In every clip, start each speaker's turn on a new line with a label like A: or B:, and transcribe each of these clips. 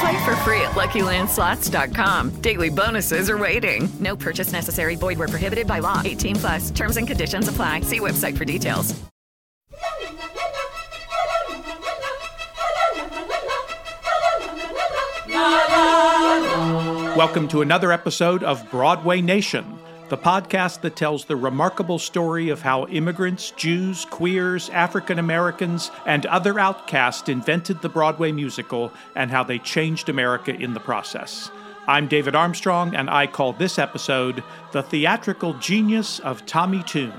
A: Play for free at LuckyLandSlots.com. Daily bonuses are waiting. No purchase necessary. Void where prohibited by law. 18 plus. Terms and conditions apply. See website for details.
B: Welcome to another episode of Broadway Nation, the podcast that tells the remarkable story of how immigrants, Jews, queers, African Americans, and other outcasts invented the Broadway musical and how they changed America in the process. I'm David Armstrong, and I call this episode The Theatrical Genius of Tommy Tune.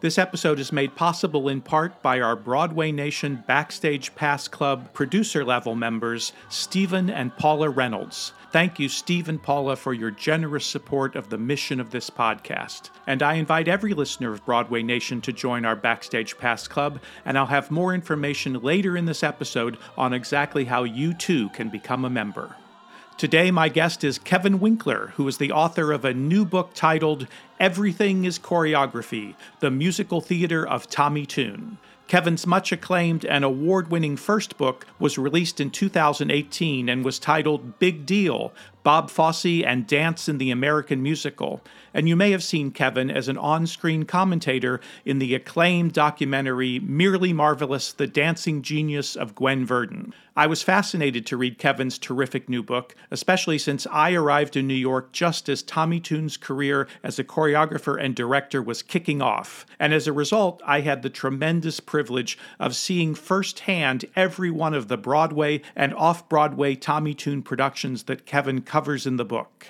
B: This episode is made possible in part by our Broadway Nation Backstage Pass Club producer level members, Stephen and Paula Reynolds. Thank you, Steve and Paula, for your generous support of the mission of this podcast. And I invite every listener of Broadway Nation to join our Backstage Pass Club, and I'll have more information later in this episode on exactly how you too can become a member. Today, my guest is Kevin Winkler, who is the author of a new book titled Everything is Choreography The Musical Theater of Tommy Tune. Kevin's much acclaimed and award winning first book was released in 2018 and was titled Big Deal Bob Fosse and Dance in the American Musical. And you may have seen Kevin as an on screen commentator in the acclaimed documentary Merely Marvelous The Dancing Genius of Gwen Verdon. I was fascinated to read Kevin's terrific new book, especially since I arrived in New York just as Tommy Tune's career as a choreographer and director was kicking off. And as a result, I had the tremendous privilege of seeing firsthand every one of the Broadway and off Broadway Tommy Tune productions that Kevin covers in the book.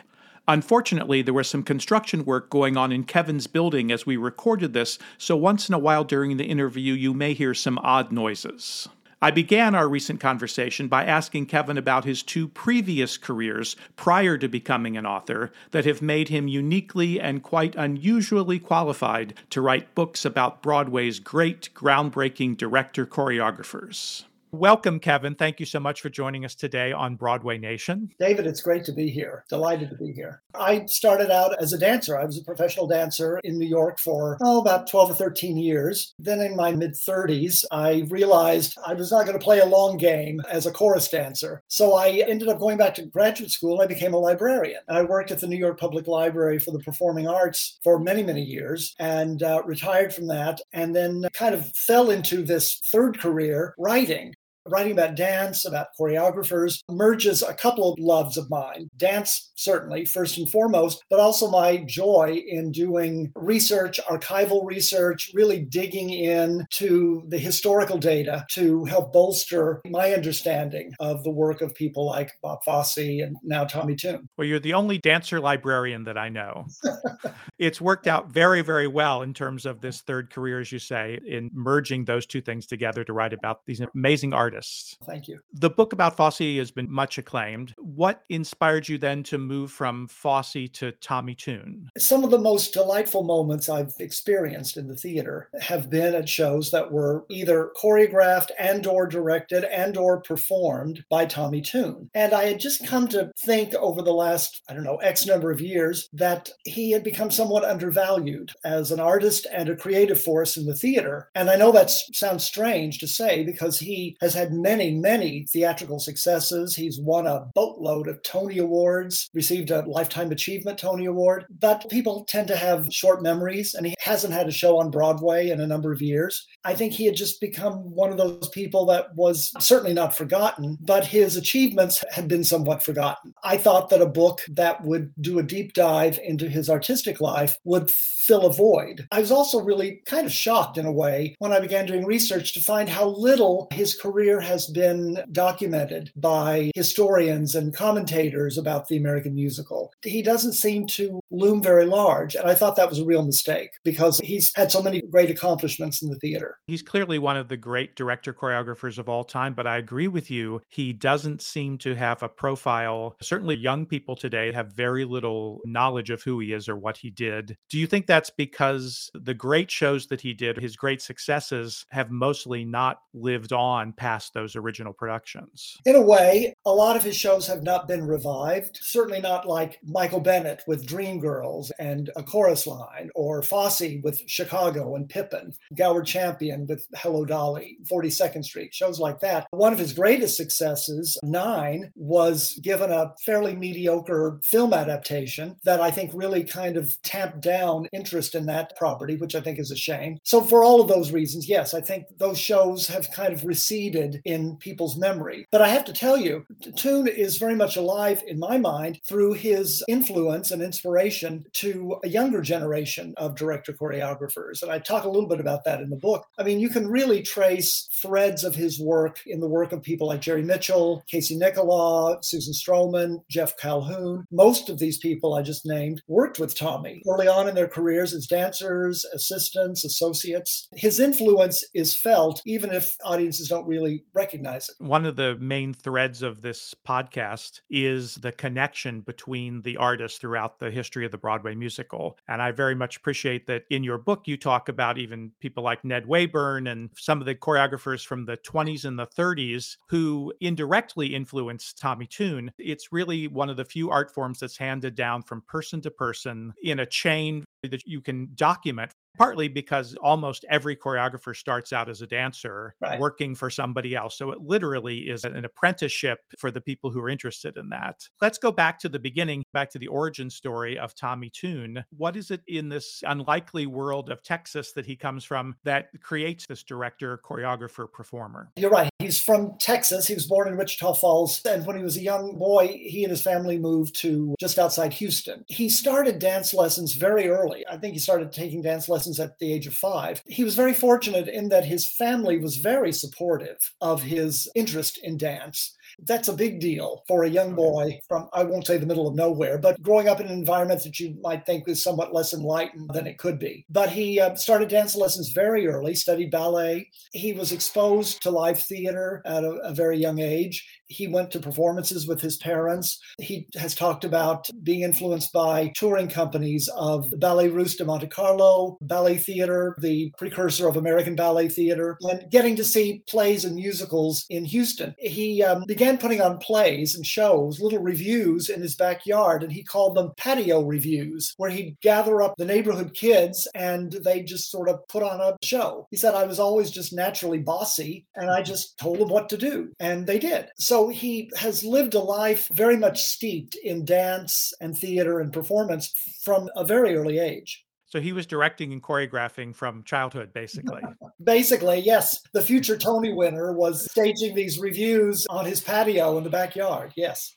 B: Unfortunately, there was some construction work going on in Kevin's building as we recorded this, so once in a while during the interview, you may hear some odd noises. I began our recent conversation by asking Kevin about his two previous careers prior to becoming an author that have made him uniquely and quite unusually qualified to write books about Broadway's great, groundbreaking director choreographers. Welcome, Kevin. Thank you so much for joining us today on Broadway Nation.
C: David, it's great to be here. Delighted to be here. I started out as a dancer. I was a professional dancer in New York for, oh, about 12 or 13 years. Then in my mid 30s, I realized I was not going to play a long game as a chorus dancer. So I ended up going back to graduate school I became a librarian. I worked at the New York Public Library for the Performing Arts for many, many years and uh, retired from that and then kind of fell into this third career, writing writing about dance, about choreographers, merges a couple of loves of mine. Dance, certainly, first and foremost, but also my joy in doing research, archival research, really digging in to the historical data to help bolster my understanding of the work of people like Bob Fosse and now Tommy Tune.
B: Well, you're the only dancer librarian that I know. it's worked out very, very well in terms of this third career, as you say, in merging those two things together to write about these amazing artists artists.
C: Thank you.
B: The book about Fosse has been much acclaimed. What inspired you then to move from Fosse to Tommy Tune?
C: Some of the most delightful moments I've experienced in the theater have been at shows that were either choreographed and or directed and or performed by Tommy Tune. And I had just come to think over the last, I don't know, X number of years that he had become somewhat undervalued as an artist and a creative force in the theater. And I know that sounds strange to say because he has had many, many theatrical successes. He's won a boatload of Tony Awards, received a Lifetime Achievement Tony Award, but people tend to have short memories, and he hasn't had a show on Broadway in a number of years. I think he had just become one of those people that was certainly not forgotten, but his achievements had been somewhat forgotten. I thought that a book that would do a deep dive into his artistic life would fill a void. I was also really kind of shocked in a way when I began doing research to find how little his career has been documented by historians and commentators about the American musical. He doesn't seem to loom very large, and I thought that was a real mistake because he's had so many great accomplishments in the theater.
B: He's clearly one of the great director choreographers of all time, but I agree with you. He doesn't seem to have a profile. Certainly, young people today have very little knowledge of who he is or what he did. Do you think that's because the great shows that he did, his great successes, have mostly not lived on past those original productions?
C: In a way, a lot of his shows have not been revived. Certainly not like Michael Bennett with Dreamgirls and A Chorus Line, or Fosse with Chicago and Pippin, Gower Champion with Hello Dolly, 42nd Street, shows like that. One of his greatest successes, Nine, was given a fairly mediocre film adaptation that I think really kind of tamped down interest in that property, which I think is a shame. So, for all of those reasons, yes, I think those shows have kind of receded in people's memory. But I have to tell you, Tune is very much alive in my mind through his influence and inspiration to a younger generation of director choreographers. And I talk a little bit about that in the book. I mean, you can really trace threads of his work in the work of people like Jerry Mitchell, Casey Nicholaw, Susan Stroman, Jeff Calhoun. Most of these people I just named worked with Tommy early on in their careers as dancers, assistants, associates. His influence is felt even if audiences don't really recognize it.
B: One of the main threads of this podcast is the connection between the artists throughout the history of the Broadway musical. And I very much appreciate that in your book, you talk about even people like Ned Wayburn and some of the choreographers from the 20s and the 30s who indirectly influenced Tommy Tune. It's really one of the few art forms that's handed down from person to person in a chain that you can document partly because almost every choreographer starts out as a dancer right. working for somebody else. So it literally is an apprenticeship for the people who are interested in that. Let's go back to the beginning, back to the origin story of Tommy Tune. What is it in this unlikely world of Texas that he comes from that creates this director, choreographer, performer?
C: You're right. He's from Texas. He was born in Wichita Falls. And when he was a young boy, he and his family moved to just outside Houston. He started dance lessons very early. I think he started taking dance lessons lessons at the age of five. He was very fortunate in that his family was very supportive of his interest in dance. That's a big deal for a young boy from, I won't say the middle of nowhere, but growing up in an environment that you might think is somewhat less enlightened than it could be. But he uh, started dance lessons very early, studied ballet. He was exposed to live theater at a, a very young age. He went to performances with his parents. He has talked about being influenced by touring companies of Ballet Russe de Monte Carlo, Ballet Theater, the precursor of American Ballet Theater, and getting to see plays and musicals in Houston. He um, began putting on plays and shows, little revues in his backyard, and he called them patio revues, where he'd gather up the neighborhood kids and they just sort of put on a show. He said, I was always just naturally bossy, and I just told them what to do, and they did. So he has lived a life very much steeped in dance and theater and performance from a very early age.
B: So he was directing and choreographing from childhood, basically.
C: basically, yes. The future Tony winner was staging these revues on his patio in the backyard. Yes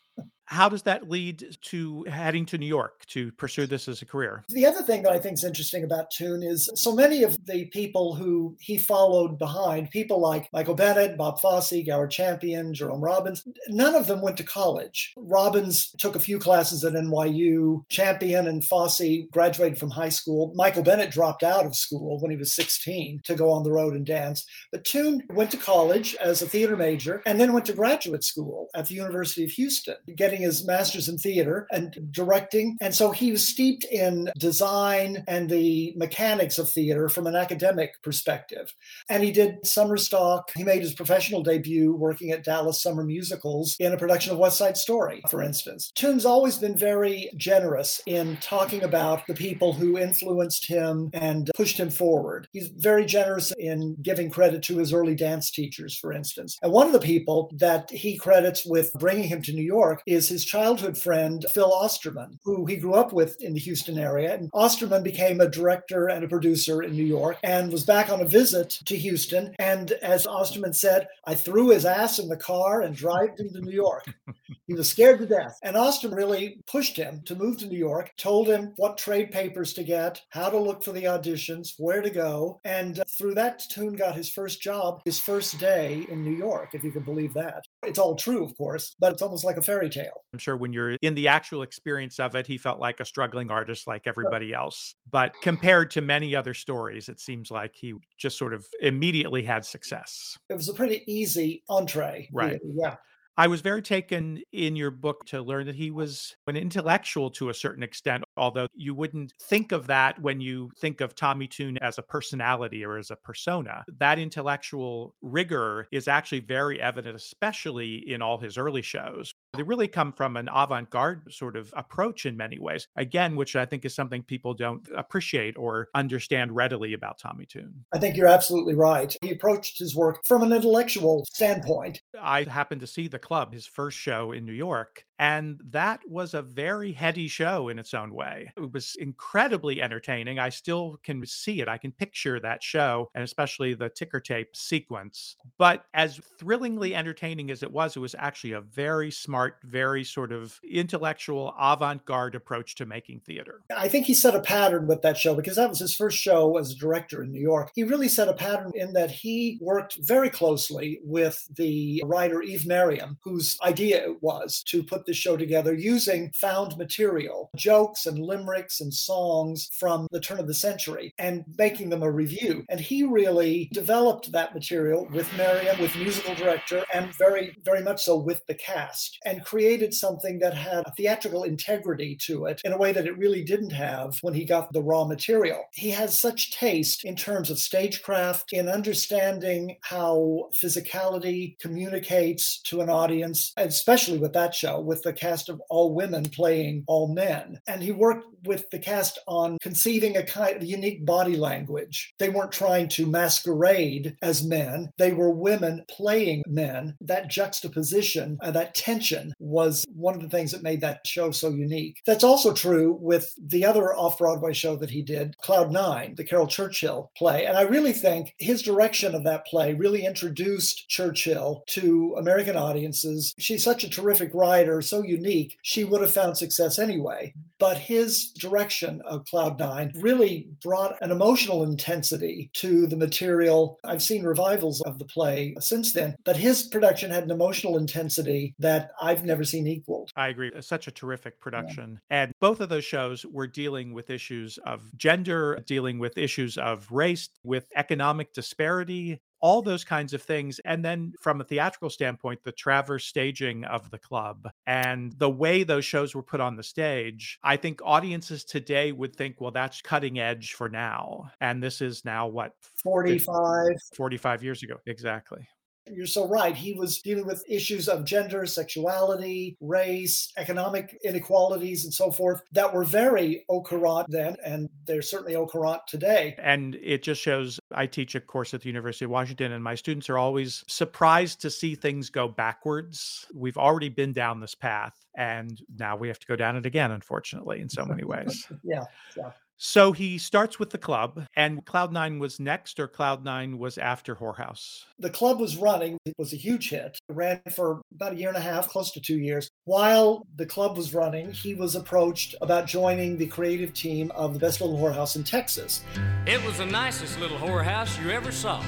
B: how does that lead to heading to New York to pursue this as a career?
C: The other thing that I think is interesting about Tune is so many of the people who he followed behind, people like Michael Bennett, Bob Fosse, Gower Champion, Jerome Robbins, none of them went to college. Robbins took a few classes at NYU. Champion and Fosse graduated from high school. Michael Bennett dropped out of school when he was 16 to go on the road and dance. But Tune went to college as a theater major and then went to graduate school at the University of Houston, getting his master's in theater and directing. And so he was steeped in design and the mechanics of theater from an academic perspective. And he did summer stock. He made his professional debut working at Dallas Summer Musicals in a production of West Side Story, for instance. Tune's always been very generous in talking about the people who influenced him and pushed him forward. He's very generous in giving credit to his early dance teachers, for instance. And one of the people that he credits with bringing him to New York is his childhood friend, Phil Osterman, who he grew up with in the Houston area. And Osterman became a director and a producer in New York and was back on a visit to Houston. And as Osterman said, I threw his ass in the car and drove him to New York. he was scared to death. And Osterman really pushed him to move to New York, told him what trade papers to get, how to look for the auditions, where to go. And uh, through that, Tune got his first job, his first day in New York, if you can believe that. It's all true, of course, but it's almost like a fairy tale.
B: I'm sure when you're in the actual experience of it, he felt like a struggling artist like everybody else. But compared to many other stories, it seems like he just sort of immediately had success.
C: It was a pretty easy entree.
B: Right.
C: Yeah.
B: I was very taken in your book to learn that he was an intellectual to a certain extent, although you wouldn't think of that when you think of Tommy Tune as a personality or as a persona. That intellectual rigor is actually very evident, especially in all his early shows. They really come from an avant garde sort of approach in many ways, again, which I think is something people don't appreciate or understand readily about Tommy Tune.
C: I think you're absolutely right. He approached his work from an intellectual standpoint.
B: I happened to see the club, his first show in New York. And that was a very heady show in its own way. It was incredibly entertaining. I still can see it. I can picture that show, and especially the ticker tape sequence. But as thrillingly entertaining as it was, it was actually a very smart, very sort of intellectual, avant garde approach to making theater.
C: I think he set a pattern with that show because that was his first show as a director in New York. He really set a pattern in that he worked very closely with the writer Eve Merriam, whose idea it was to put the show together using found material, jokes and limericks and songs from the turn of the century, and making them a revue. And he really developed that material with Merriam, with musical director, and very, very much so with the cast, and created something that had a theatrical integrity to it in a way that it really didn't have when he got the raw material. He has such taste in terms of stagecraft, in understanding how physicality communicates to an audience, especially with that show, with the cast of all women playing all men. And he worked with the cast on conceiving a kind of unique body language. They weren't trying to masquerade as men, they were women playing men. That juxtaposition, uh, that tension was one of the things that made that show so unique. That's also true with the other off Broadway show that he did, Cloud Nine, the Caryl Churchill play. And I really think his direction of that play really introduced Churchill to American audiences. She's such a terrific writer, so unique, she would have found success anyway. But his direction of Cloud Nine really brought an emotional intensity to the material. I've seen revivals of the play since then, but his production had an emotional intensity that I've never seen equaled.
B: I agree. It's such a terrific production. Yeah. And both of those shows were dealing with issues of gender, dealing with issues of race, with economic disparity, all those kinds of things. And then from a theatrical standpoint, the traverse staging of the club and the way those shows were put on the stage, I think audiences today would think, well, that's cutting edge for now. And this is now what?
C: 45.
B: 45 years ago. Exactly.
C: You're so right. He was dealing with issues of gender, sexuality, race, economic inequalities, and so forth that were very au courant then, and they're certainly au courant today.
B: And it just shows I teach a course at the University of Washington, and my students are always surprised to see things go backwards. We've already been down this path, and now we have to go down it again, unfortunately, in so many ways.
C: yeah. Yeah.
B: So he starts with the club, and Cloud Nine was next, or Cloud Nine was after Whorehouse?
C: The club was running. It was a huge hit. It ran for about a year and a half, close to two years. While the club was running, he was approached about joining the creative team of the Best Little Whorehouse in Texas.
D: It was the nicest little whorehouse you ever saw.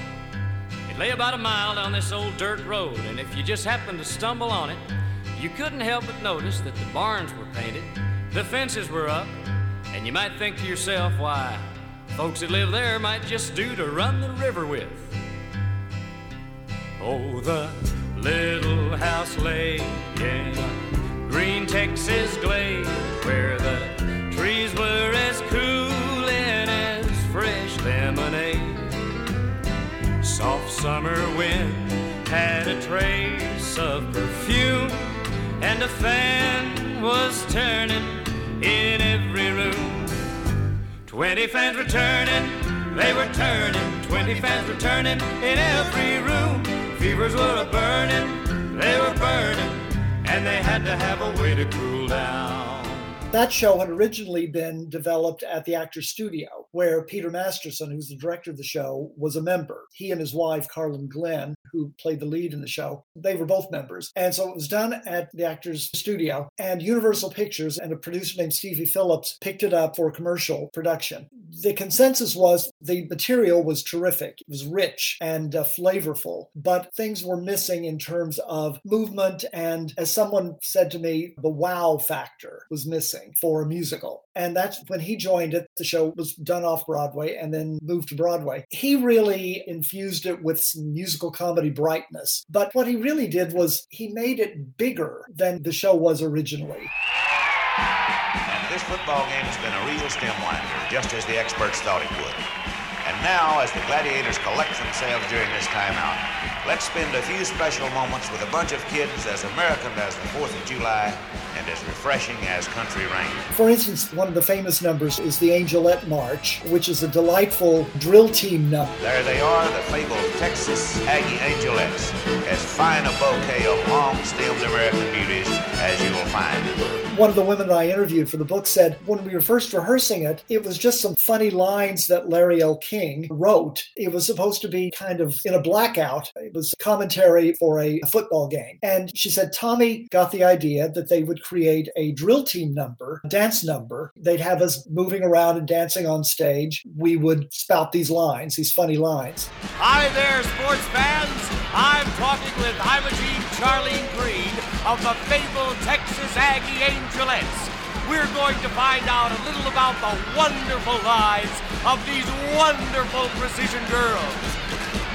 D: It lay about a mile down this old dirt road, and if you just happened to stumble on it, you couldn't help but notice that the barns were painted, the fences were up, and you might think to yourself, why, folks that live there might just do to run the river with. Oh, the little house lay in a green Texas glade where the trees were as cool and as fresh lemonade. Soft summer wind had a trace of perfume, and a fan was turning in every room. Twenty fans were turning, they were turning, twenty fans were turning in every room. Fevers were a burning, they were burning, and they had to have a way to cool down.
C: That show had originally been developed at the Actors Studio, where Peter Masterson, who's the director of the show, was a member. He and his wife, Carlin Glynn, who played the lead in the show, they were both members. And so it was done at the Actors Studio, and Universal Pictures and a producer named Stevie Phillips picked it up for commercial production. The consensus was the material was terrific, it was rich and uh, flavorful, but things were missing in terms of movement. And as someone said to me, the wow factor was missing for a musical. And that's when he joined it. The show was done off Broadway and then moved to Broadway. He really infused it with some musical comedy brightness. But what he really did was he made it bigger than the show was originally.
E: And this football game has been a real stem winder, just as the experts thought it would. And now, as the gladiators collect themselves during this timeout, let's spend a few special moments with a bunch of kids as American as the 4th of July and as refreshing as country rain.
C: For instance, one of the famous numbers is the Angelette March, which is a delightful drill team number.
E: There they are, the fabled Texas Aggie Angelettes, as fine a bouquet of long-stemmed American beauties as you will find.
C: One of the women that I interviewed for the book said when we were first rehearsing it, it was just some funny lines that Larry L. King wrote. It was supposed to be kind of in a blackout. It was commentary for a football game. And she said Tommy got the idea that they would create a drill team number, dance number. They'd have us moving around and dancing on stage. We would spout these lines, these funny lines.
D: Hi there, sports fans. I'm talking with Imogene Charlene Green of the Texas Aggie Angelettes. We're going to find out a little about the wonderful lives of these wonderful precision girls.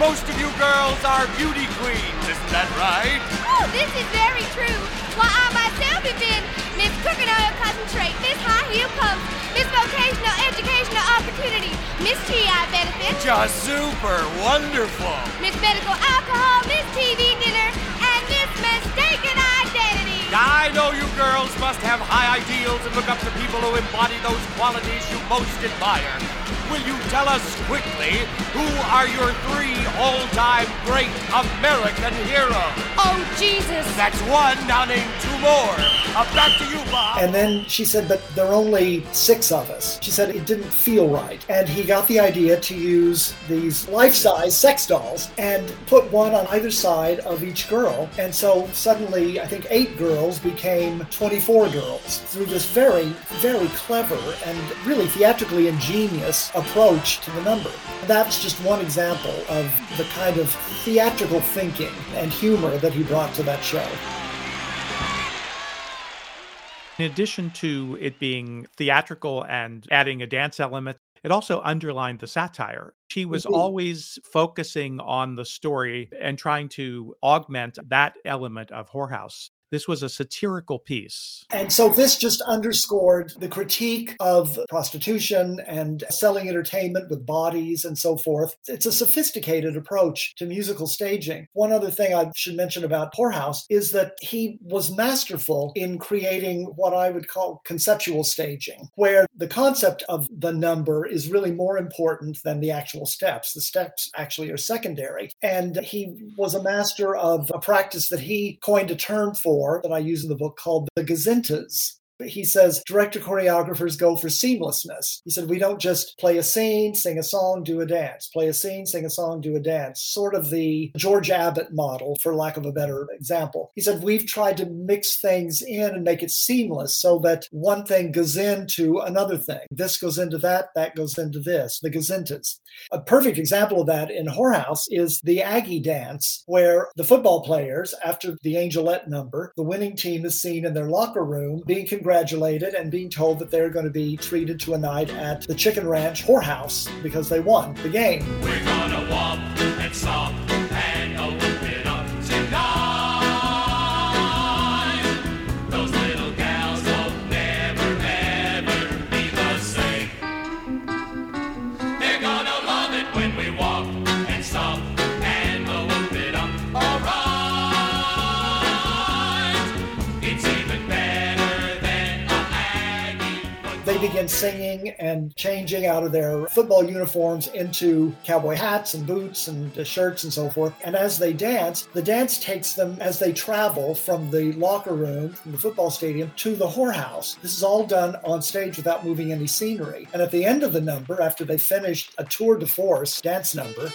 D: Most of you girls are beauty queens, isn't that right?
F: Oh, this is very true. Why, I myself have been Miss Oil Concentrate, Miss High Heel Pumps, Miss Vocational Educational Opportunity, Miss GI Benefits,
D: Just super wonderful.
F: Miss Medical Alcohol, Miss TV Dinner, and Miss Mistaken.
D: I know you girls must have high ideals and look up to people who embody those qualities you most admire. Will you tell us quickly who are your three all-time great American heroes?
F: Oh, Jesus.
D: That's one. Now name two more. Uh, back to you, Bob.
C: And then she said, but there are only six of us. She said it didn't feel right. And he got the idea to use these life size sex dolls and put one on either side of each girl. And so suddenly, I think eight girls became 24 girls through this very, very clever and really theatrically ingenious approach to the number. That's just one example of the kind of theatrical thinking and humor that he brought to that show.
B: In addition to it being theatrical and adding a dance element, it also underlined the satire. She was
C: Mhm.
B: always focusing on the story and trying to augment that element of Whorehouse. This was a satirical piece.
C: And so this just underscored the critique of prostitution and selling entertainment with bodies and so forth. It's a sophisticated approach to musical staging. One other thing I should mention about Poorhouse is that he was masterful in creating what I would call conceptual staging, where the concept of the number is really more important than the actual steps. The steps actually are secondary. And he was a master of a practice that he coined a term for that I use in the book called the gazintas. He says director choreographers go for seamlessness. He said, We don't just play a scene, sing a song, do a dance, play a scene, sing a song, do a dance. Sort of the George Abbott model, for lack of a better example. He said, We've tried to mix things in and make it seamless so that one thing goes into another thing. This goes into that, that goes into this, the gazintas. A perfect example of that in Whorehouse is the Aggie dance, where the football players, after the Angelette number, the winning team is seen in their locker room being congratulated and being told that they're going to be treated to a night at the Chicken Ranch Whorehouse because they won the game.
D: We're gonna walk and stop
C: begin singing and changing out of their football uniforms into cowboy hats and boots and uh, shirts and so forth. And as they dance, the dance takes them as they travel from the locker room, from the football stadium, to the whorehouse. This is all done on stage without moving any scenery. And at the end of the number, after they finished a tour de force dance number,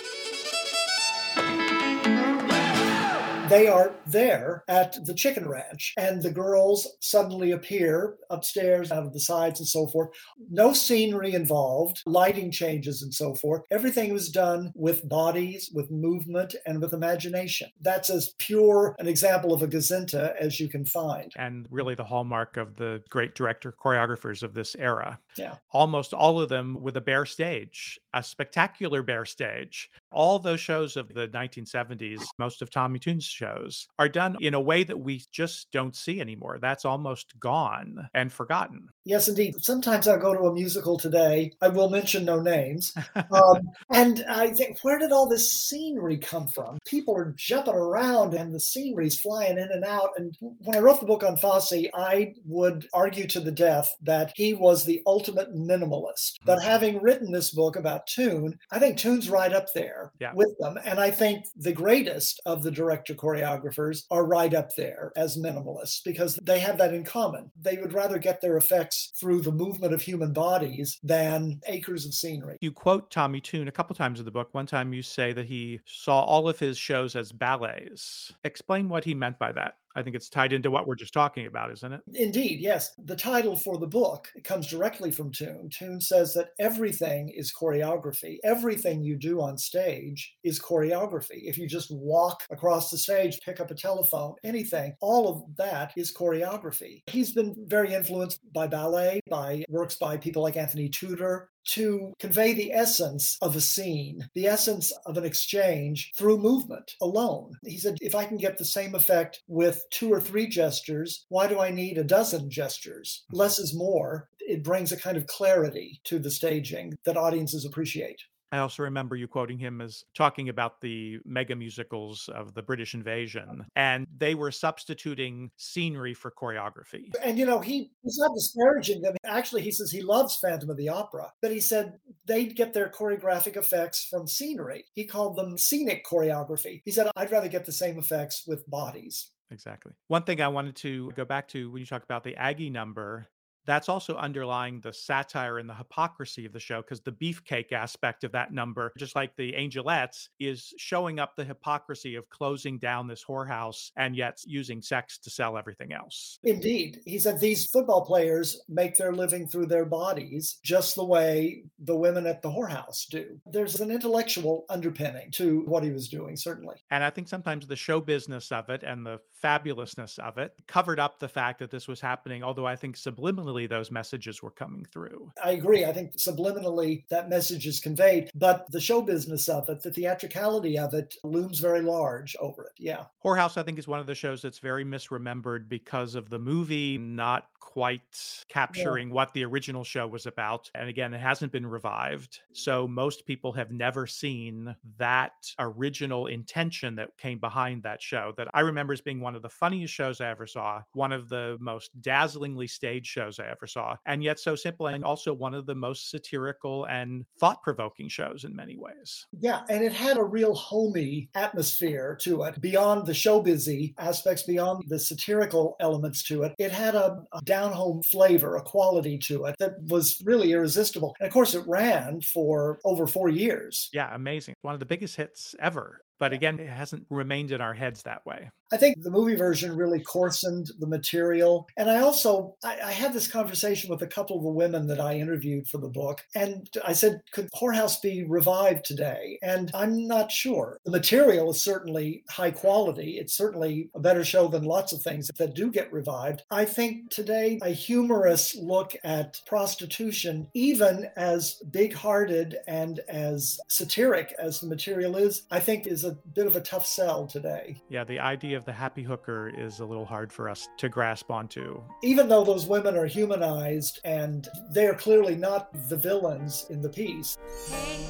C: they are there at the chicken ranch and the girls suddenly appear upstairs out of the sides and so forth. No scenery involved lighting changes and so forth. Everything was done with bodies with movement and with imagination. That's as pure an example of a gazinta as you can find.
B: And really the hallmark of the great director choreographers of this era
C: yeah
B: almost all of them with a bare stage a spectacular bare stage all those shows of the 1970s most of tommy tune's shows are done in a way that we just don't see anymore. That's almost gone and forgotten.
C: Yes, indeed. Sometimes I'll go to a musical today. I will mention no names. Um, and I think, where did all this scenery come from? People are jumping around and the scenery's flying in and out. And when I wrote the book on Fosse, I would argue to the death that he was the ultimate minimalist. But mm-hmm. having written this book about Tune, I think Tune's right up there
B: yeah.
C: with them. And I think the greatest of the director choreographers are right up there as minimalists because they have that in common. They would rather get their effects through the movement of human bodies than acres of scenery.
B: You quote Tommy Tune a couple times in the book. One time you say that he saw all of his shows as ballets. Explain what he meant by that. I think it's tied into what we're just talking about, isn't it?
C: Indeed, yes. The title for the book comes directly from Tune. Tune says that everything is choreography. Everything you do on stage is choreography. If you just walk across the stage, pick up a telephone, anything, all of that is choreography. He's been very influenced by ballet, by works by people like Anthony Tudor, to convey the essence of a scene, the essence of an exchange through movement alone. He said, if I can get the same effect with two or three gestures, why do I need a dozen gestures? Less is more. It brings a kind of clarity to the staging that audiences appreciate.
B: I also remember you quoting him as talking about the mega musicals of the British invasion, and they were substituting scenery for choreography.
C: And you know, he was not disparaging them. Actually, he says he loves Phantom of the Opera, but he said they'd get their choreographic effects from scenery. He called them scenic choreography. He said, I'd rather get the same effects with bodies.
B: Exactly. One thing I wanted to go back to when you talk about the Aggie number that's also underlying the satire and the hypocrisy of the show because the beefcake aspect of that number, just like the Angelettes, is showing up the hypocrisy of closing down this whorehouse and yet using sex to sell everything else.
C: Indeed. He said these football players make their living through their bodies just the way the women at the whorehouse do. There's an intellectual underpinning to what he was doing, certainly.
B: And I think sometimes the show business of it and the fabulousness of it covered up the fact that this was happening, although I think subliminally those messages were coming through.
C: I agree. I think subliminally that message is conveyed, but the show business of it, the theatricality of it looms very large over it. Yeah.
B: Whorehouse, I think, is one of the shows that's very misremembered because of the movie not quite capturing yeah. what the original show was about. And again, it hasn't been revived. So most people have never seen that original intention that came behind that show that I remember as being one of the funniest shows I ever saw, one of the most dazzlingly staged shows I ever saw, and yet so simple and also one of the most satirical and thought provoking shows in many ways.
C: Yeah, and it had a real homey atmosphere to it beyond the show busy aspects, beyond the satirical elements to it. It had a, a down home flavor, a quality to it that was really irresistible. And of course, it ran for over four years.
B: Yeah, amazing. One of the biggest hits ever. But again, it hasn't remained in our heads that way.
C: I think the movie version really coarsened the material. And I also I, I, had this conversation with a couple of the women that I interviewed for the book. And I said, could Whorehouse be revived today? And I'm not sure. The material is certainly high quality. It's certainly a better show than lots of things that do get revived. I think today a humorous look at prostitution, even as big-hearted and as satiric as the material is, I think is a bit of a tough sell today.
B: Yeah, the idea of the happy hooker is a little hard for us to grasp onto.
C: Even though those women are humanized and they are clearly not the villains in the piece.
F: Hey,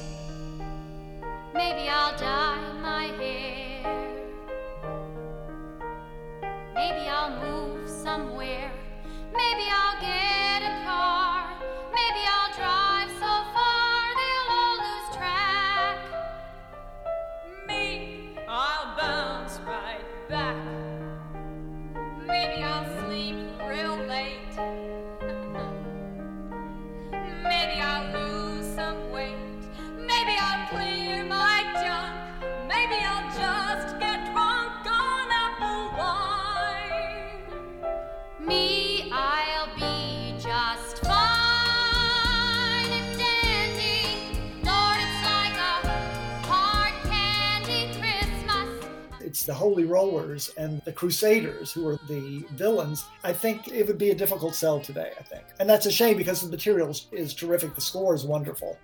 F: maybe I'll dye my hair. Maybe I'll move somewhere. Maybe I'll get
C: the Holy Rollers and the Crusaders who are the villains. I think it would be a difficult sell today, I think. And that's a shame because the material is terrific. The score is wonderful.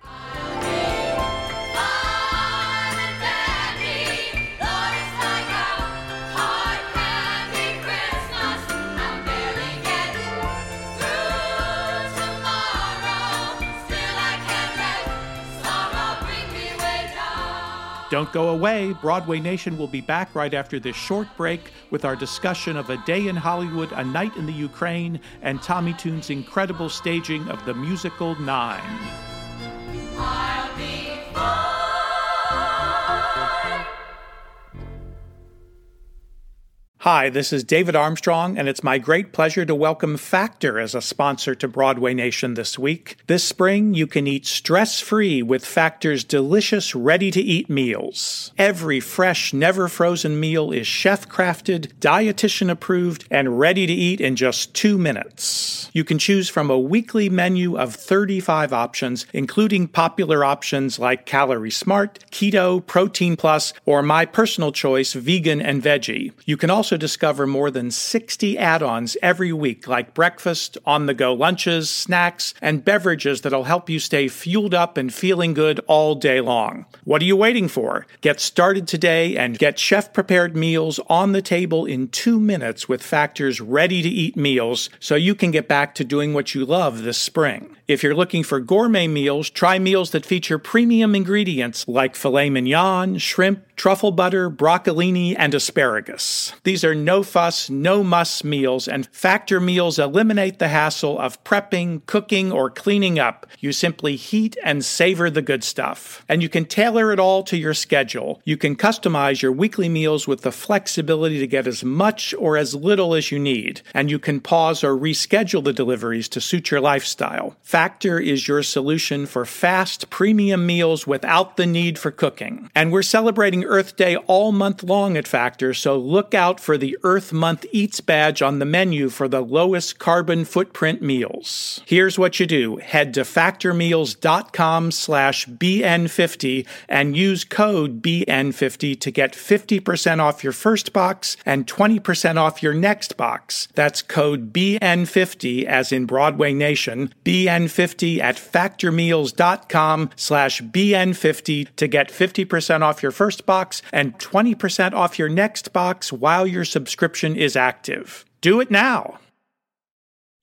B: Don't go away. Broadway Nation will be back right after this short break with our discussion of A Day in Hollywood, A Night in the Ukraine, and Tommy Tune's incredible staging of the musical Nine. Hi, this is David Armstrong, and it's my great pleasure to welcome Factor as a sponsor to Broadway Nation this week. This spring, you can eat stress free with Factor's delicious, ready to eat meals. Every fresh, never frozen meal is chef crafted, dietitian approved, and ready to eat in just two minutes. You can choose from a weekly menu of 35 options, including popular options like Calorie Smart, Keto, Protein Plus, or my personal choice, Vegan and Veggie. You can also discover more than 60 add ons every week, like breakfast, on the go lunches, snacks, and beverages that'll help you stay fueled up and feeling good all day long. What are you waiting for? Get started today and get chef prepared meals on the table in two minutes with Factor's ready to eat meals so you can get back to doing what you love this spring. If you're looking for gourmet meals, try meals that feature premium ingredients like filet mignon, shrimp, truffle butter, broccolini, and asparagus. These are no fuss, no muss meals, and factor meals eliminate the hassle of prepping, cooking, or cleaning up. You simply heat and savor the good stuff. And you can tailor it all to your schedule. You can customize your weekly meals with the flexibility to get as much or as little as you need. And you can pause or reschedule the deliveries to suit your lifestyle. Factor is your solution for fast, premium meals without the need for cooking. And we're celebrating Earth Day all month long at Factor, so look out for the Earth Month Eats badge on the menu for the lowest carbon footprint meals. Here's what you do. Head to factormeals.com slash BN50 and use code BN50 to get 50% off your first box and 20% off your next box. That's code BN50 as in Broadway Nation, BN50 at factormeals.com slash BN50 to get 50% off your first box and 20% off your next box while your subscription is active. Do it now.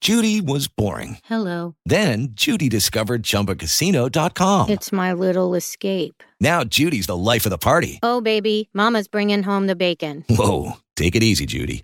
G: Judy was boring.
H: Hello.
G: Then Judy discovered ChumbaCasino.com.
H: It's my little escape.
G: Now Judy's the life of the party.
H: Oh, baby, Mama's bringing home the bacon.
G: Whoa, take it easy, Judy.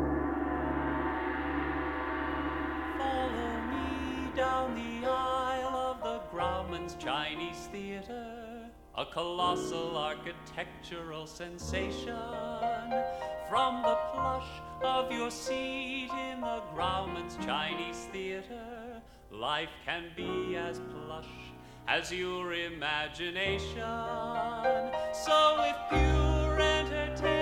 I: A colossal architectural sensation. From the plush of your seat in the Grauman's Chinese Theater, life can be as plush as your imagination. So if pure entertainment's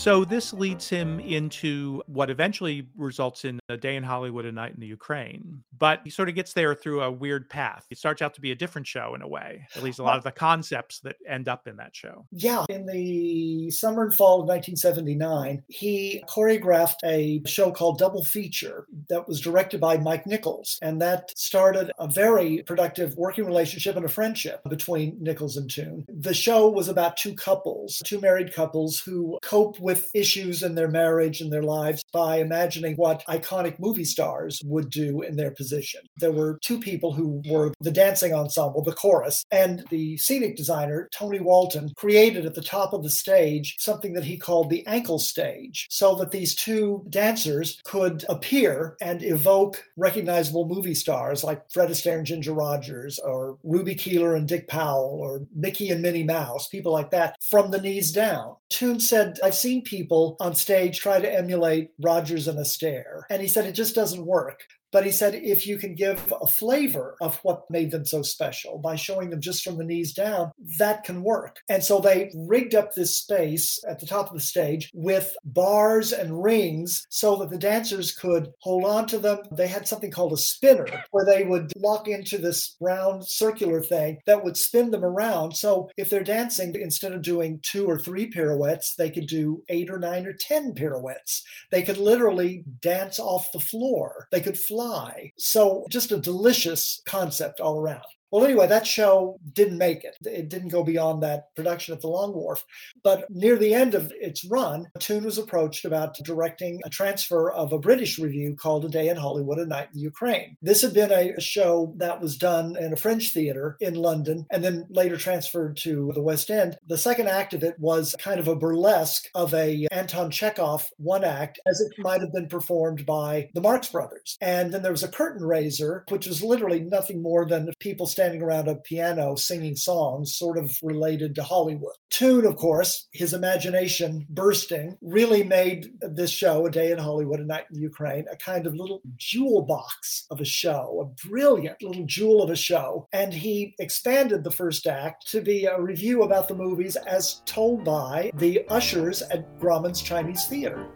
B: So this leads him into what eventually results in a day in Hollywood, a night in the Ukraine. But he sort of gets there through a weird path. It starts out to be a different show in a way, at least a lot of the concepts that end up in that show.
C: Yeah, in the summer and fall of 1979, he choreographed a show called Double Feature that was directed by Mike Nichols. And that started a very productive working relationship and a friendship between Nichols and Tune. The show was about two couples, two married couples who cope with with issues in their marriage and their lives by imagining what iconic movie stars would do in their position. There were two people who were the dancing ensemble, the chorus, and the scenic designer, Tony Walton, created at the top of the stage something that he called the ankle stage, so that these two dancers could appear and evoke recognizable movie stars like Fred Astaire and Ginger Rogers, or Ruby Keeler and Dick Powell, or Mickey and Minnie Mouse, people like that, from the knees down. Tune said, I've seen people on stage try to emulate Rogers and Astaire, and he said it just doesn't work. But he said if you can give a flavor of what made them so special by showing them just from the knees down, that can work. And so they rigged up this space at the top of the stage with bars and rings so that the dancers could hold on to them. They had something called a spinner where they would lock into this round circular thing that would spin them around. So if they're dancing, instead of doing two or three pirouettes, they could do eight or nine or 10 pirouettes. They could literally dance off the floor. They could fly fly. So just a delicious concept all around. Well, anyway, that show didn't make it. It didn't go beyond that production at the Long Wharf. But near the end of its run, Tune was approached about directing a transfer of a British revue called A Day in Hollywood, A Night in Ukraine. This had been a show that was done in a French theater in London and then later transferred to the West End. The second act of it was kind of a burlesque of a Anton Chekhov one act as it might have been performed by the Marx Brothers. And then there was a curtain raiser, which was literally nothing more than people standing around a piano singing songs, sort of related to Hollywood. Tune, of course, his imagination bursting, really made this show, A Day in Hollywood, A Night in Ukraine, a kind of little jewel box of a show, a brilliant little jewel of a show. And he expanded the first act to be a revue about the movies as told by the ushers at Grauman's Chinese Theater.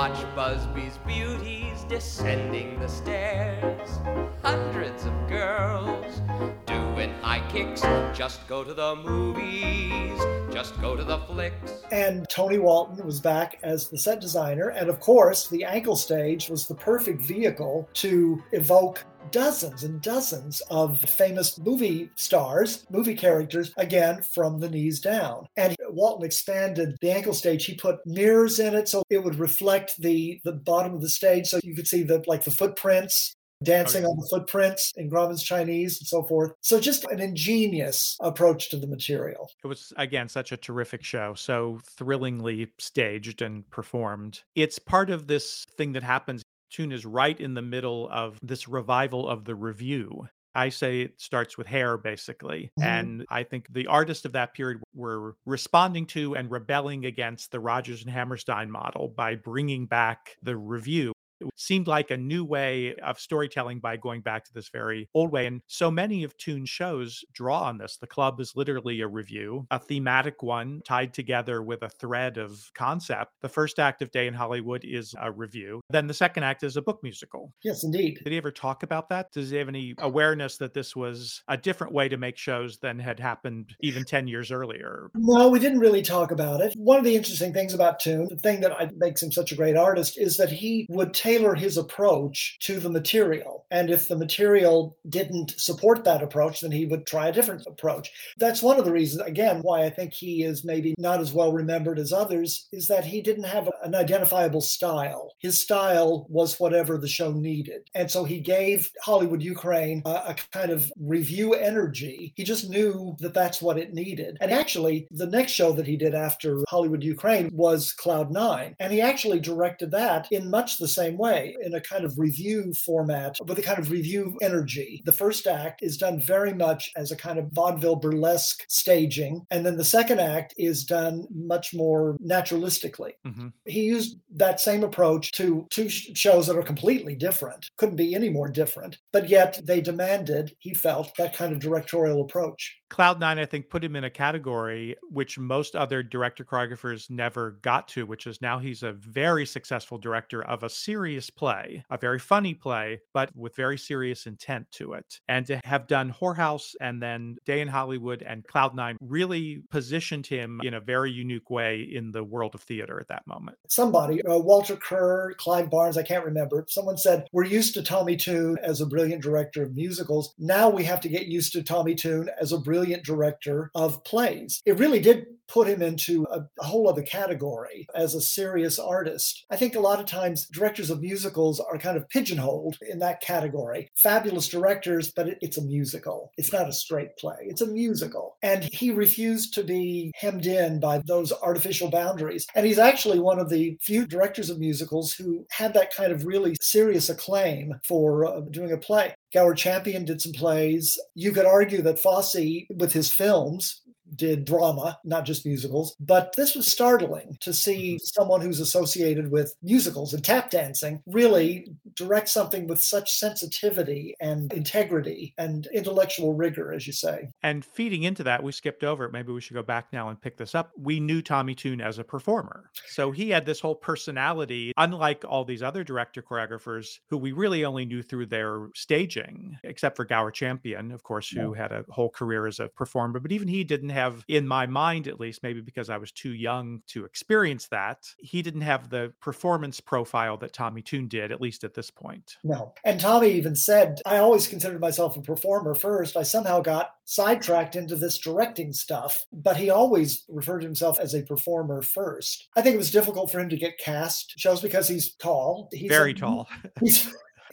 J: Watch
K: Busby's beauties descending the stairs. Hundreds of girls doing high kicks. Just go to the movies. Just go to the flicks.
C: And Tony Walton was back as the set designer. And of course, the ankle stage was the perfect vehicle to evoke dozens and dozens of famous movie stars, movie characters, again from the knees down. And Walton expanded the ankle stage. He put mirrors in it so it would reflect the the bottom of the stage, so you could see the like the footprints dancing on the footprints in Grauman's Chinese and so forth. So just an ingenious approach to the material.
B: It was again such a terrific show, so thrillingly staged and performed. It's part of this thing that happens. Tune is right in the middle of this revival of the revue. I say it starts with hair, basically.
C: Mhm.
B: And I think the artists of that period were responding to and rebelling against the Rodgers and Hammerstein model by bringing back the revue. It seemed like a new way of storytelling by going back to this very old way. And so many of Tune's shows draw on this. The club is literally a revue, a thematic one tied together with a thread of concept. The first act of Day in Hollywood is a revue. Then the second act is a book musical.
C: Yes, indeed.
B: Did he ever talk about that? Does he have any awareness that this was a different way to make shows than had happened even 10 years earlier?
C: No, we didn't really talk about it. One of the interesting things about Tune, the thing that makes him such a great artist, is that he would tailor his approach to the material. And if the material didn't support that approach, then he would try a different approach. That's one of the reasons, again, why I think he is maybe not as well remembered as others, is that he didn't have an identifiable style. His style was whatever the show needed. And so he gave Hollywood Ukraine a, a kind of revue energy. He just knew that that's what it needed. And actually, the next show that he did after Hollywood Ukraine was Cloud Nine. And he actually directed that in much the same way, in a kind of revue format with a kind of revue energy. The first act is done very much as a kind of vaudeville burlesque staging. And then the second act is done much more naturalistically. Mm-hmm. He used that same approach to two shows that are completely different, couldn't be any more different, but yet they demanded, he felt, that kind of directorial approach.
B: Cloud9, I think, put him in a category which most other director choreographers never got to, which is now he's a very successful director of a serious play, a very funny play, but with very serious intent to it. And to have done Whorehouse and then Day in Hollywood and Cloud9 really positioned him in a very unique way in the world of theater at that moment.
C: Somebody, uh, Walter Kerr, Clive Barnes, I can't remember, someone said, We're used to Tommy Tune as a brilliant director of musicals. Now we have to get used to Tommy Tune as a brilliant director of plays. It really did put him into a, a, whole other category as a serious artist. I think a lot of times directors of musicals are kind of pigeonholed in that category. Fabulous directors, but it, it's a musical. It's not a straight play, it's a musical. And he refused to be hemmed in by those artificial boundaries. And he's actually one of the few directors of musicals who had that kind of really serious acclaim for uh, doing a play. Gower Champion did some plays. You could argue that Fosse, with his films, did drama, not just musicals. But this was startling to see mm-hmm. someone who's associated with musicals and tap dancing really direct something with such sensitivity and integrity and intellectual rigor, as you say.
B: And feeding into that, we skipped over it. Maybe we should go back now and pick this up. We knew Tommy Tune as a performer. So he had this whole personality, unlike all these other director choreographers who we really only knew through their staging, except for Gower Champion, of course, who yeah. had a whole career as a performer. But even he didn't have in my mind at least, maybe because I was too young to experience that, he didn't have the performance profile that Tommy Tune did, at least at this point.
C: No. And Tommy even said, I always considered myself a performer first. I somehow got sidetracked into this directing stuff, but he always referred to himself as a performer first. I think it was difficult for him to get cast shows because he's tall. He's
B: very a, tall.
C: he's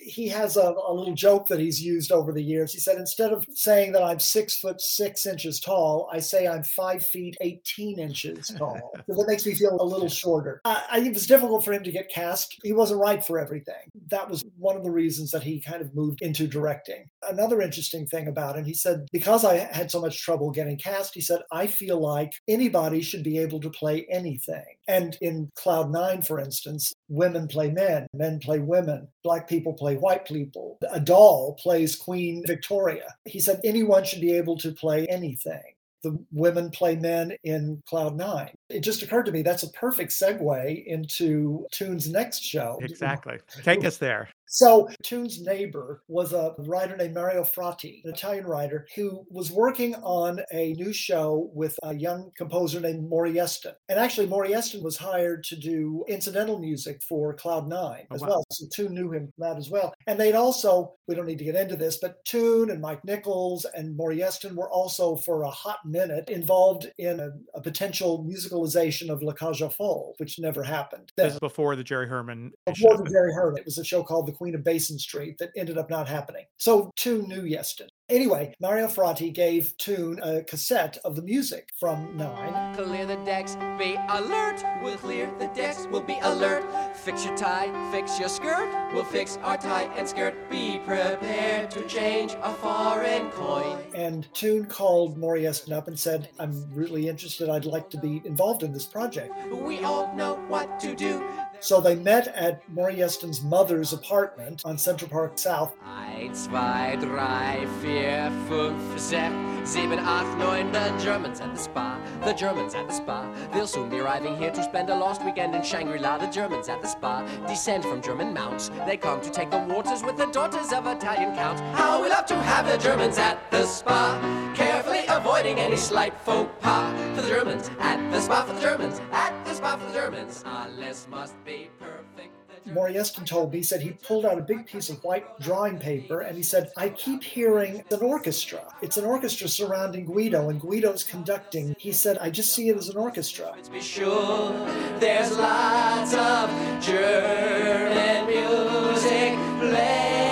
C: he has a, a, little joke that he's used over the years. He said, instead of saying that I'm six foot six inches tall, I say I'm five feet 18 inches tall. so that makes me feel a little shorter. I, I, it was difficult for him to get cast. He wasn't right for everything. That was one of the reasons that he kind of moved into directing. Another interesting thing about him, he said, because I had so much trouble getting cast, he said, I feel like anybody should be able to play anything. And in Cloud Nine, for instance, women play men, men play women, black people play white people. A doll plays Queen Victoria. He said anyone should be able to play anything the women play men in Cloud Nine. It just occurred to me that's a perfect segue into Tune's next show.
B: Exactly. Take us there.
C: So, Tune's neighbor was a writer named Mario Fratti, an Italian writer who was working on a new show with a young composer named Maury Yeston. And actually, Maury Yeston was hired to do incidental music for Cloud Nine oh, as wow. well. So, Tune knew him from that as well. And they'd also, we don't need to get into this, but Tune and Mike Nichols and Maury Yeston were also, for a hot minute, involved in a, a potential musicalization of La Cage aux Folles, which never happened.
B: This is before the Jerry Herman.
C: Before the Jerry Herman. It was a show called The Queen of Basin Street that ended up not happening. So Tune knew Yeston. Anyway, Mario Fratti gave Tune a cassette of the music from Nine.
K: Clear the decks, be alert. We'll clear the decks, we'll be alert. Fix your tie, fix your skirt. We'll fix our tie and skirt. Be prepared to change a foreign coin.
C: And Tune called Maury Yeston up and said, I'm really interested. I'd like to be involved in this project.
K: We all know what to do.
C: So they met at Maury Yeston's mother's apartment on Central Park South.
K: Ein, zwei, drei, vier, fünf, sechs, sieben, acht, neun. The Germans at the spa. The Germans at the spa. They'll soon be arriving here to spend a lost weekend in Shangri-La. The Germans at the spa descend from German mounts. They come to take the waters with the daughters of Italian counts. How we love to have the Germans at the spa. Carefully avoiding any slight faux pas. For the Germans at the spa. For the Germans at the spa. For the Germans. Alles must be perfect.
C: Maury Yeston told me, he said he pulled out a big piece of white drawing paper and he said, I keep hearing an orchestra. It's an orchestra surrounding Guido and Guido's conducting. He said, I just see it as an orchestra.
K: Be sure there's lots of German music playing.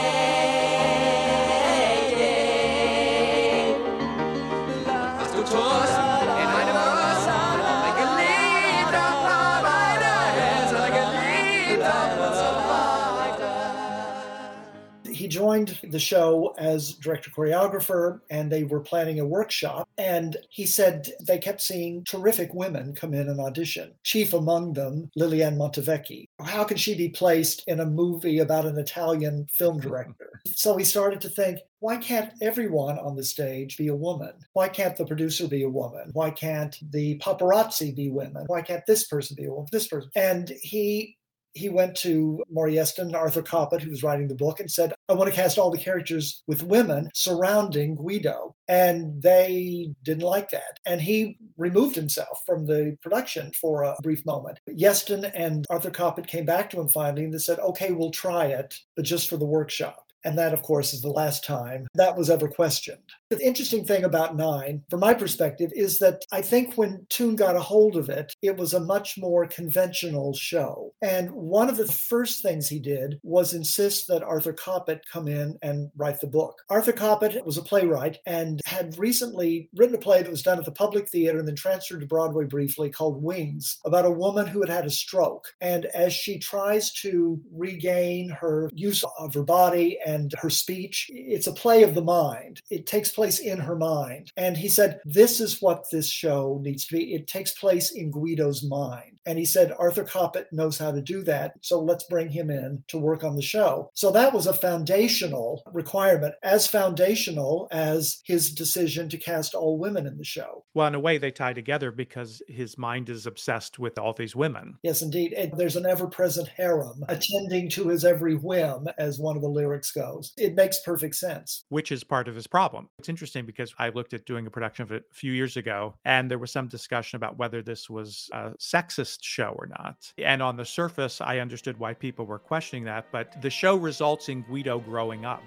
C: Joined the show as director choreographer and they were planning a workshop. And he said they kept seeing terrific women come in and audition, chief among them, Liliane Montevecchi. How can she be placed in a movie about an Italian film director? So he started to think, why can't everyone on the stage be a woman? Why can't the producer be a woman? Why can't the paparazzi be women? Why can't this person be a woman? This person. And he he went to Maury Yeston, Arthur Kopit, who was writing the book, and said, I want to cast all the characters with women surrounding Guido. And they didn't like that. And he removed himself from the production for a brief moment. Yeston and Arthur Kopit came back to him finally and they said, okay, we'll try it, but just for the workshop. And that, of course, is the last time that was ever questioned. The interesting thing about Nine, from my perspective, is that I think when Tune got a hold of it, it was a much more conventional show. And one of the first things he did was insist that Arthur Kopit come in and write the book. Arthur Kopit was a playwright and had recently written a play that was done at the Public Theater and then transferred to Broadway briefly called Wings, about a woman who had had a stroke. And as she tries to regain her use of her body and her speech, it's a play of the mind. It takes place in her mind. And he said, This is what this show needs to be. It takes place in Guido's mind. And he said, Arthur Kopit knows how to do that. So let's bring him in to work on the show. So that was a foundational requirement, as foundational as his decision to cast all women in the show.
B: Well, in a way, they tie together because his mind is obsessed with all these women.
C: Yes, indeed. And there's an ever present harem attending to his every whim, as one of the lyrics goes. It makes perfect sense.
B: Which is part of his problem. It's interesting because I looked at doing a production of it a few years ago, and there was some discussion about whether this was a sexist show or not. And on the surface, I understood why people were questioning that, but the show results in Guido growing up.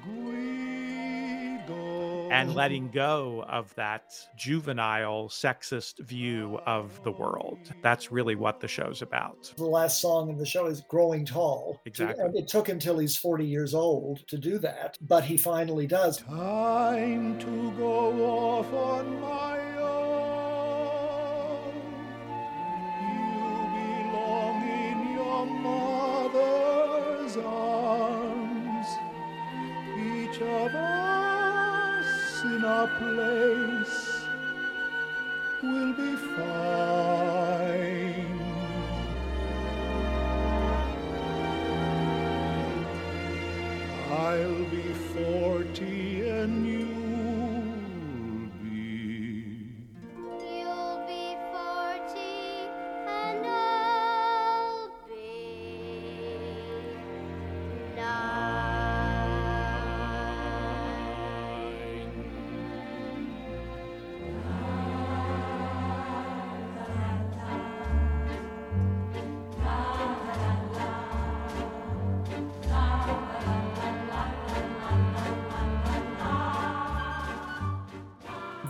B: And letting go of that juvenile, sexist view of the world. That's really what the show's about.
C: The last song in the show is Growing Tall.
B: Uh, exactly.
C: And it took him till he's 40 years old to do that, but he finally does.
L: Time to go off on my of us in our place will be fine. I'll be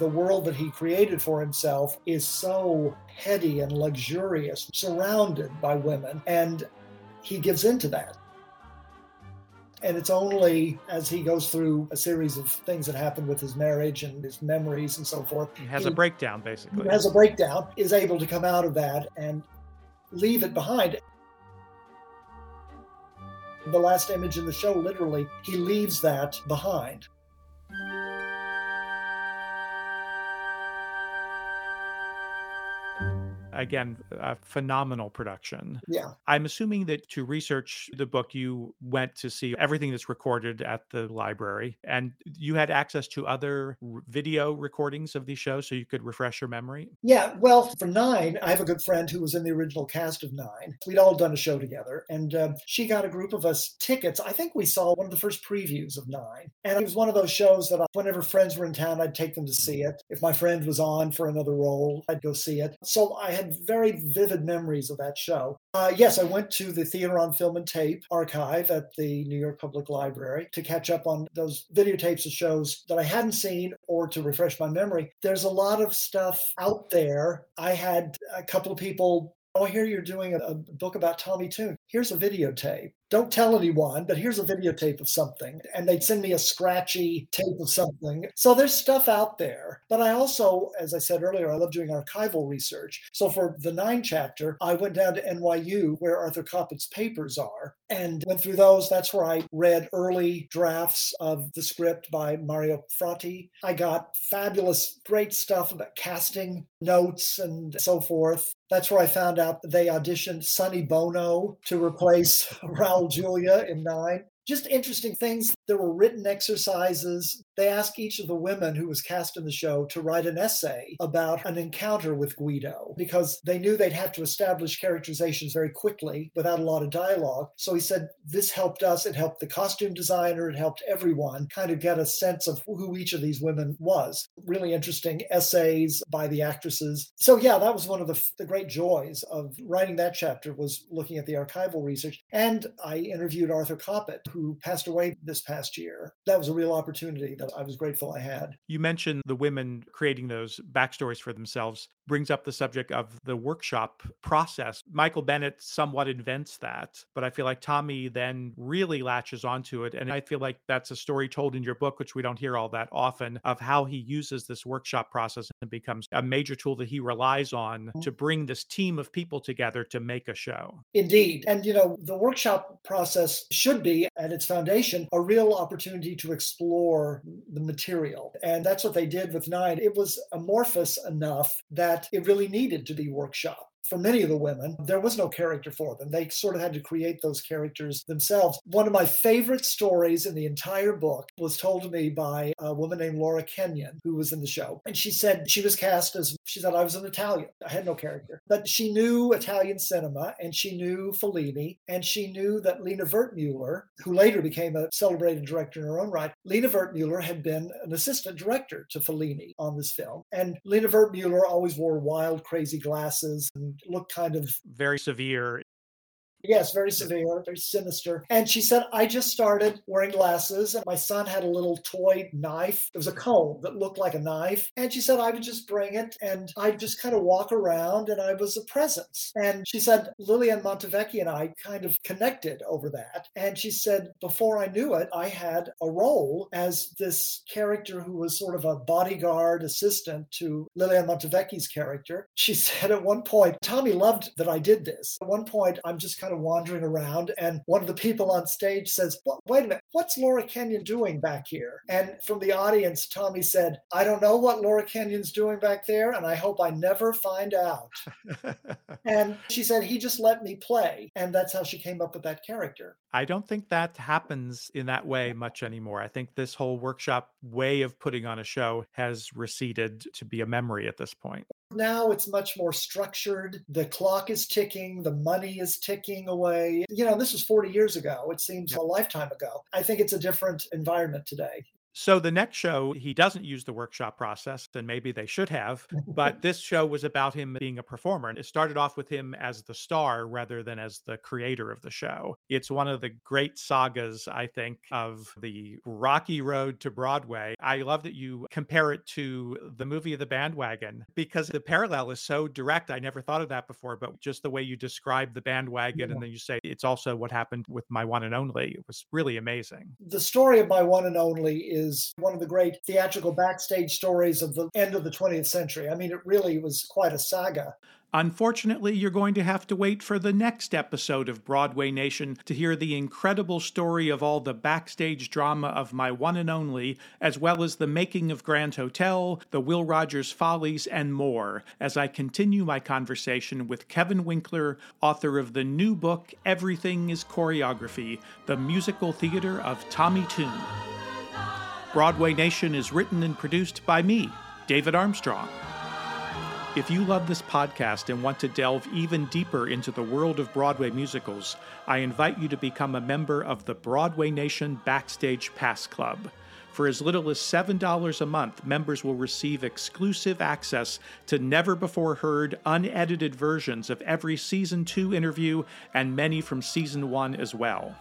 C: the world that he created for himself is so heady and luxurious, surrounded by women, and he gives into that. And it's only as he goes through a series of things that happen with his marriage and his memories and so forth.
B: He has a breakdown, basically.
C: He has a breakdown, is able to come out of that and leave it behind. The last image in the show, literally, he leaves that behind.
B: Again, a phenomenal production.
C: Yeah.
B: I'm assuming that to research the book, you went to see everything that's recorded at the library and you had access to other r- video recordings of these shows so you could refresh your memory.
C: Yeah, well, for Nine, I have a good friend who was in the original cast of Nine. We'd all done a show together, and uh, she got a group of us tickets. I think we saw one of the first previews of Nine. And it was one of those shows that I, whenever friends were in town, I'd take them to see it. If my friend was on for another role, I'd go see it. So I had very vivid memories of that show. Uh, yes, I went to the Theater on Film and Tape archive at the New York Public Library to catch up on those videotapes of shows that I hadn't seen or to refresh my memory. There's a lot of stuff out there. I had a couple of people. Oh, I hear you're doing a, a book about Tommy Tune. Here's a videotape. Don't tell anyone, but here's a videotape of something. And they'd send me a scratchy tape of something. So there's stuff out there. But I also, as I said earlier, I love doing archival research. So for the nine chapter, I went down to NYU where Arthur Kopit's papers are and went through those. That's where I read early drafts of the script by Mario Fratti. I got fabulous, great stuff about casting notes and so forth. That's where I found out they auditioned Sonny Bono to replace Raul Julia in Nine. Just interesting things. There were written exercises. They asked each of the women who was cast in the show to write an essay about an encounter with Guido because they knew they'd have to establish characterizations very quickly without a lot of dialogue. So he said, This helped us. It helped the costume designer. It helped everyone kind of get a sense of who each of these women was. Really interesting essays by the actresses. So, yeah, that was one of the, the great joys of writing that chapter was looking at the archival research. And I interviewed Arthur Kopit, who passed away this past year. That was a real opportunity that I was grateful I had.
B: You mentioned the women creating those backstories for themselves, brings up the subject of the workshop process. Michael Bennett somewhat invents that, but I feel like Tommy then really latches onto it. And I feel like that's a story told in your book, which we don't hear all that often, of how he uses this workshop process and becomes a major tool that he relies on mm-hmm. to bring this team of people together to make a show.
C: Indeed. And, you know, the workshop process should be at its foundation a real opportunity to explore the material. And that's what they did with Nine. It was amorphous enough that it really needed to be workshop for many of the women, there was no character for them. They sort of had to create those characters themselves. One of my favorite stories in the entire book was told to me by a woman named Laura Kenyon, who was in the show. And she said she was cast as, she said, I was an Italian. I had no character. But she knew Italian cinema and she knew Fellini and she knew that Lina Wertmuller, who later became a celebrated director in her own right, Lina Wertmuller had been an assistant director to Fellini on this film. And Lina Wertmuller always wore wild, crazy glasses and looked kind of
B: very severe.
C: Yes, very severe, very sinister. And she said, I just started wearing glasses, and my son had a little toy knife. It was a comb that looked like a knife. And she said, I would just bring it and I'd just kind of walk around, and I was a presence. And she said, Liliane Montevecchi and I kind of connected over that. And she said, before I knew it, I had a role as this character who was sort of a bodyguard assistant to Liliane Montevecchi's character. She said at one point, Tommy loved that I did this. At one point, I'm just kind of wandering around, and one of the people on stage says, Wait a minute, what's Laura Kenyon doing back here? And from the audience, Tommy said, I don't know what Laura Kenyon's doing back there, and I hope I never find out. and she said, He just let me play. And that's how she came up with that character.
B: I don't think that happens in that way much anymore. I think this whole workshop way of putting on a show has receded to be a memory at this point.
C: Now it's much more structured. The clock is ticking, the money is ticking away. You know, this was 40 years ago. It seems a lifetime ago. I think it's a different environment today.
B: So the next show, he doesn't use the workshop process, and maybe they should have. But this show was about him being a performer. And it started off with him as the star rather than as the creator of the show. It's one of the great sagas, I think, of the rocky road to Broadway. I love that you compare it to the movie of the bandwagon because the parallel is so direct. I never thought of that before, but just the way you describe the bandwagon
C: Yeah.
B: and then you say it's also what happened with my one and only. It was really amazing.
C: The story of My One and Only is one of the great theatrical backstage stories of the end of the 20th century. I mean, it really was quite a saga.
B: Unfortunately, you're going to have to wait for the next episode of Broadway Nation to hear the incredible story of all the backstage drama of My One and Only, as well as the making of Grand Hotel, the Will Rogers Follies, and more, as I continue my conversation with Kevin Winkler, author of the new book Everything is Choreography The Musical Theater of Tommy Tune. Broadway Nation is written and produced by me, David Armstrong. If you love this podcast and want to delve even deeper into the world of Broadway musicals, I invite you to become a member of the Broadway Nation Backstage Pass Club. For as little as $7 a month, members will receive exclusive access to never before heard, unedited versions of every season 2 interview and many from season 1 as well.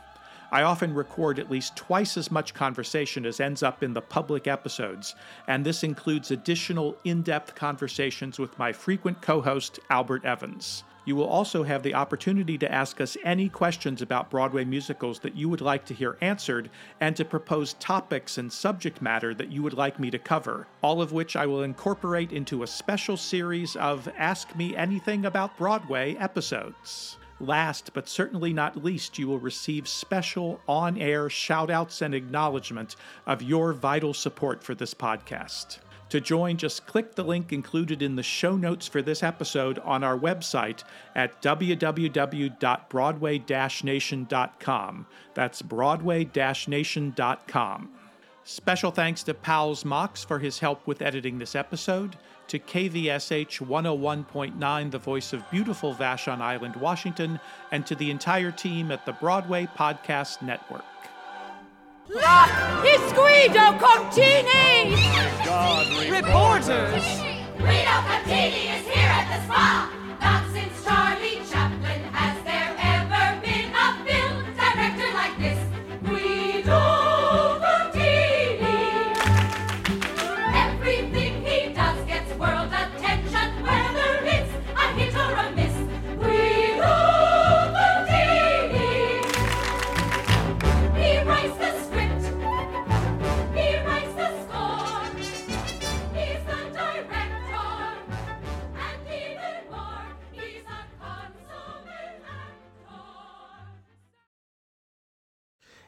B: I often record at least twice as much conversation as ends up in the public episodes, and this includes additional in depth conversations with my frequent co host, Albert Evans. You will also have the opportunity to ask us any questions about Broadway musicals that you would like to hear answered, and to propose topics and subject matter that you would like me to cover, all of which I will incorporate into a special series of Ask Me Anything About Broadway episodes. Last but certainly not least, you will receive special on air shout outs and acknowledgement of your vital support for this podcast. To join, just click the link included in the show notes for this episode on our website at www.broadway-nation.com. That's broadway-nation.com. Special thanks to Pals Mox for his help with editing this episode, to KVSH 101.9, the voice of beautiful Vashon Island, Washington, and to the entire team at the Broadway Podcast Network.
M: La Isguido Contini!
D: Reporters!
M: Guido Contini is here at the spa!